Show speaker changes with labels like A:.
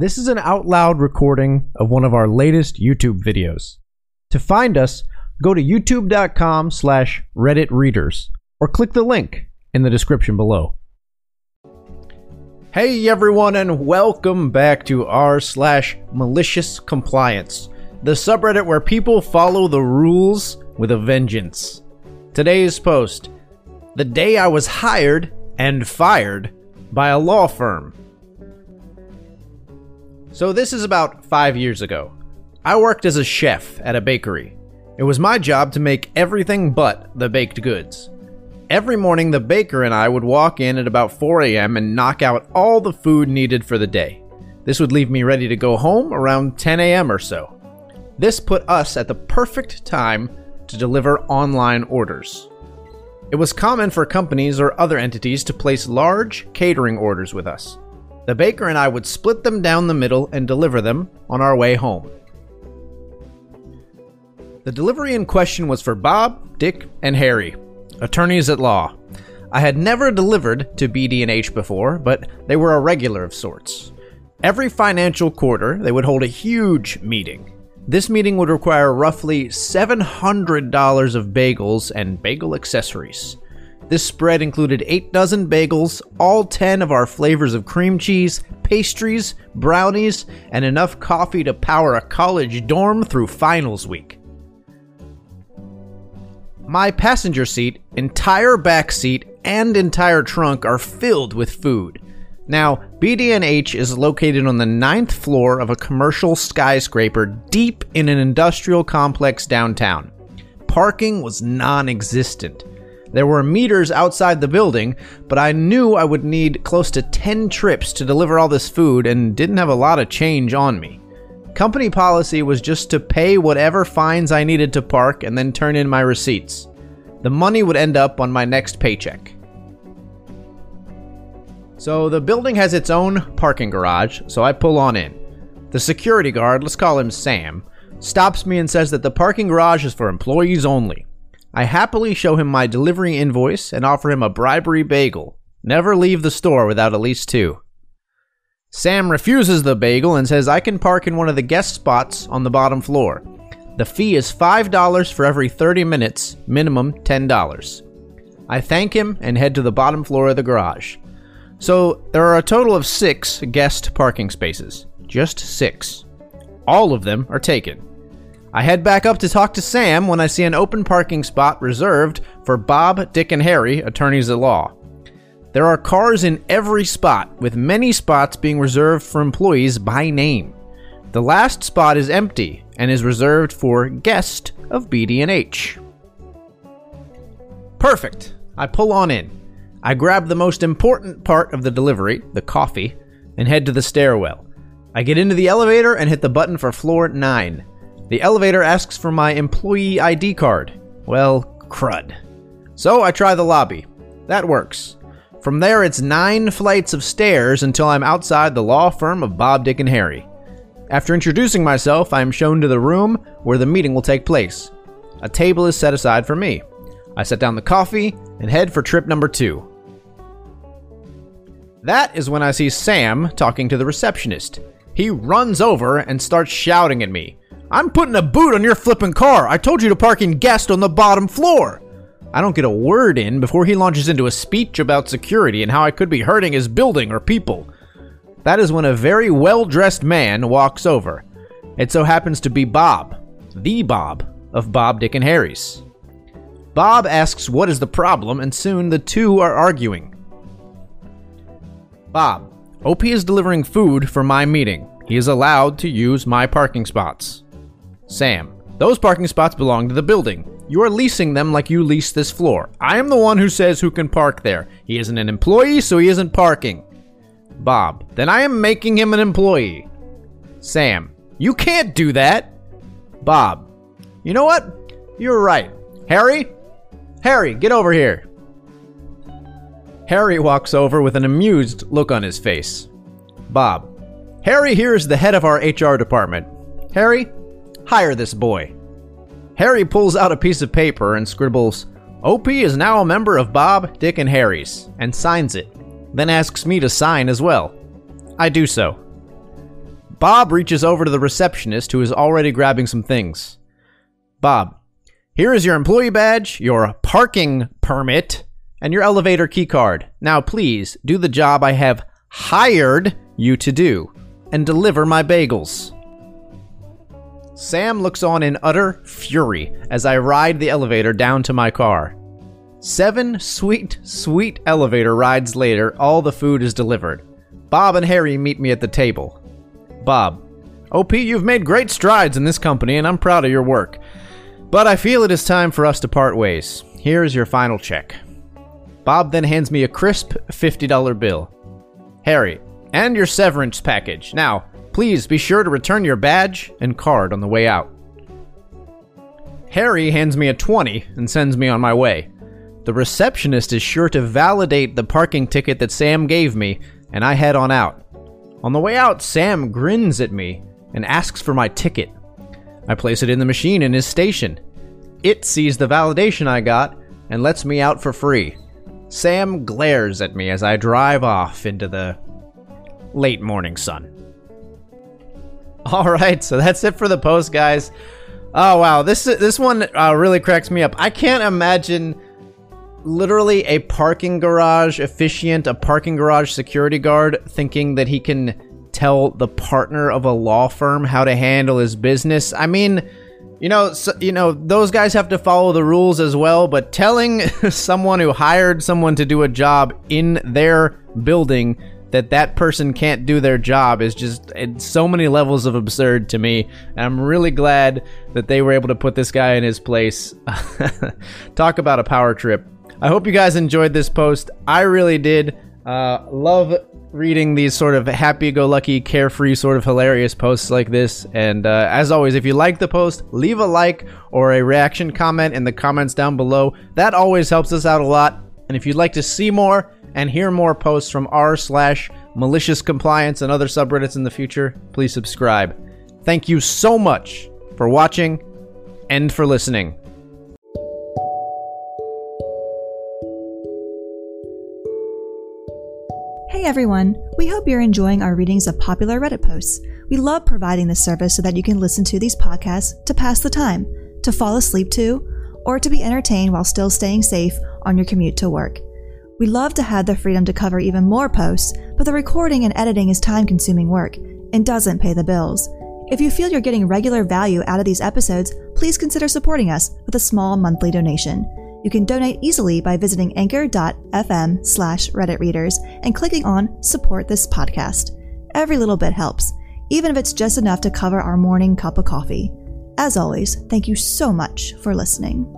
A: This is an out loud recording of one of our latest YouTube videos. To find us, go to youtube.com slash reddit readers or click the link in the description below. Hey everyone and welcome back to r slash malicious compliance, the subreddit where people follow the rules with a vengeance. Today's post, the day I was hired and fired by a law firm. So, this is about five years ago. I worked as a chef at a bakery. It was my job to make everything but the baked goods. Every morning, the baker and I would walk in at about 4 a.m. and knock out all the food needed for the day. This would leave me ready to go home around 10 a.m. or so. This put us at the perfect time to deliver online orders. It was common for companies or other entities to place large catering orders with us. The baker and I would split them down the middle and deliver them on our way home. The delivery in question was for Bob, Dick, and Harry, attorneys at law. I had never delivered to BD&H before, but they were a regular of sorts. Every financial quarter, they would hold a huge meeting. This meeting would require roughly $700 of bagels and bagel accessories. This spread included 8 dozen bagels, all 10 of our flavors of cream cheese, pastries, brownies, and enough coffee to power a college dorm through finals week. My passenger seat, entire back seat, and entire trunk are filled with food. Now, BD&H is located on the ninth floor of a commercial skyscraper deep in an industrial complex downtown. Parking was non existent. There were meters outside the building, but I knew I would need close to 10 trips to deliver all this food and didn't have a lot of change on me. Company policy was just to pay whatever fines I needed to park and then turn in my receipts. The money would end up on my next paycheck. So the building has its own parking garage, so I pull on in. The security guard, let's call him Sam, stops me and says that the parking garage is for employees only. I happily show him my delivery invoice and offer him a bribery bagel. Never leave the store without at least two. Sam refuses the bagel and says I can park in one of the guest spots on the bottom floor. The fee is $5 for every 30 minutes, minimum $10. I thank him and head to the bottom floor of the garage. So there are a total of six guest parking spaces. Just six. All of them are taken. I head back up to talk to Sam when I see an open parking spot reserved for Bob, Dick, and Harry, attorneys at law. There are cars in every spot, with many spots being reserved for employees by name. The last spot is empty and is reserved for guest of BD&H. Perfect. I pull on in. I grab the most important part of the delivery, the coffee, and head to the stairwell. I get into the elevator and hit the button for floor 9. The elevator asks for my employee ID card. Well, crud. So I try the lobby. That works. From there, it's nine flights of stairs until I'm outside the law firm of Bob, Dick, and Harry. After introducing myself, I am shown to the room where the meeting will take place. A table is set aside for me. I set down the coffee and head for trip number two. That is when I see Sam talking to the receptionist. He runs over and starts shouting at me. I'm putting a boot on your flippin' car. I told you to park in guest on the bottom floor. I don't get a word in before he launches into a speech about security and how I could be hurting his building or people. That is when a very well dressed man walks over. It so happens to be Bob, the Bob of Bob, Dick, and Harry's. Bob asks what is the problem, and soon the two are arguing. Bob, OP is delivering food for my meeting. He is allowed to use my parking spots. Sam, those parking spots belong to the building. You are leasing them like you lease this floor. I am the one who says who can park there. He isn't an employee, so he isn't parking. Bob, then I am making him an employee. Sam, you can't do that. Bob, you know what? You're right. Harry? Harry, get over here. Harry walks over with an amused look on his face. Bob, Harry here is the head of our HR department. Harry, hire this boy. Harry pulls out a piece of paper and scribbles, OP is now a member of Bob, Dick, and Harry's, and signs it, then asks me to sign as well. I do so. Bob reaches over to the receptionist who is already grabbing some things. Bob, here is your employee badge, your parking permit, and your elevator key card. Now, please do the job I have hired you to do and deliver my bagels. Sam looks on in utter fury as I ride the elevator down to my car. Seven sweet, sweet elevator rides later, all the food is delivered. Bob and Harry meet me at the table. Bob, OP, you've made great strides in this company, and I'm proud of your work. But I feel it is time for us to part ways. Here is your final check. Bob then hands me a crisp $50 bill. Harry, and your severance package. Now, please be sure to return your badge and card on the way out. Harry hands me a 20 and sends me on my way. The receptionist is sure to validate the parking ticket that Sam gave me, and I head on out. On the way out, Sam grins at me and asks for my ticket. I place it in the machine in his station. It sees the validation I got and lets me out for free. Sam glares at me as I drive off into the late morning sun. All right, so that's it for the post, guys. Oh wow, this this one uh, really cracks me up. I can't imagine literally a parking garage officiant, a parking garage security guard, thinking that he can tell the partner of a law firm how to handle his business. I mean, you know, so, you know, those guys have to follow the rules as well, but telling someone who hired someone to do a job in their building that that person can't do their job is just so many levels of absurd to me. And I'm really glad that they were able to put this guy in his place. Talk about a power trip. I hope you guys enjoyed this post. I really did. Uh, love reading these sort of happy-go-lucky, carefree, sort of hilarious posts like this. And uh, as always, if you like the post, leave a like or a reaction comment in the comments down below. That always helps us out a lot. And if you'd like to see more and hear more posts from r slash malicious compliance and other subreddits in the future, please subscribe. Thank you so much for watching and for listening.
B: Hey everyone! We hope you're enjoying our readings of popular Reddit posts. We love providing this service so that you can listen to these podcasts to pass the time, to fall asleep to, or to be entertained while still staying safe on your commute to work. We love to have the freedom to cover even more posts, but the recording and editing is time consuming work and doesn't pay the bills. If you feel you're getting regular value out of these episodes, please consider supporting us with a small monthly donation. You can donate easily by visiting anchor.fm slash Reddit readers and clicking on support this podcast. Every little bit helps, even if it's just enough to cover our morning cup of coffee. As always, thank you so much for listening.